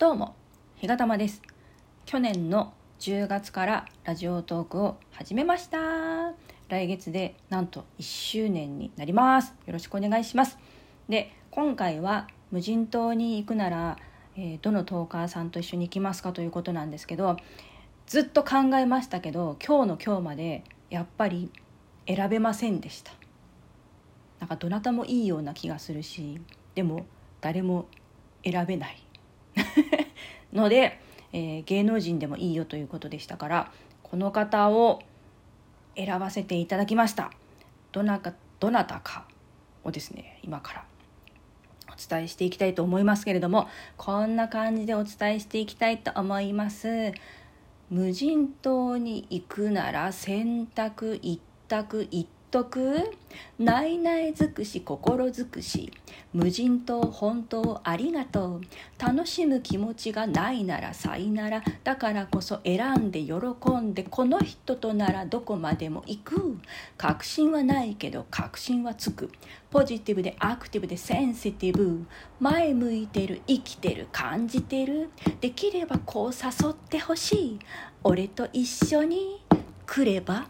どうも、ひがたまです。去年の10月からラジオトークを始めました。来月でなんと1周年になります。よろしくお願いします。で、今回は無人島に行くなら、えーどのトーカーさんと一緒に行きますかということなんですけど、ずっと考えましたけど、今日の今日までやっぱり選べませんでした。なんかどなたもいいような気がするし、でも誰も選べない。ので、えー芸能人でもいいよということでしたからこの方を選ばせていただきました。どなかどなたかをですね今からお伝えしていきたいと思いますけれどもこんな感じでお伝えしていきたいと思います。無人島に行くなら選択一択一徳ないない尽くし心尽くし。無人島本当ありがとう。楽しむ気持ちがないならさいなら。だからこそ選んで喜んでこの人とならどこまでも行く。確信はないけど確信はつく。ポジティブでアクティブでセンシティブ。前向いてる生きてる感じてる。できればこう誘ってほしい。俺と一緒に来れば？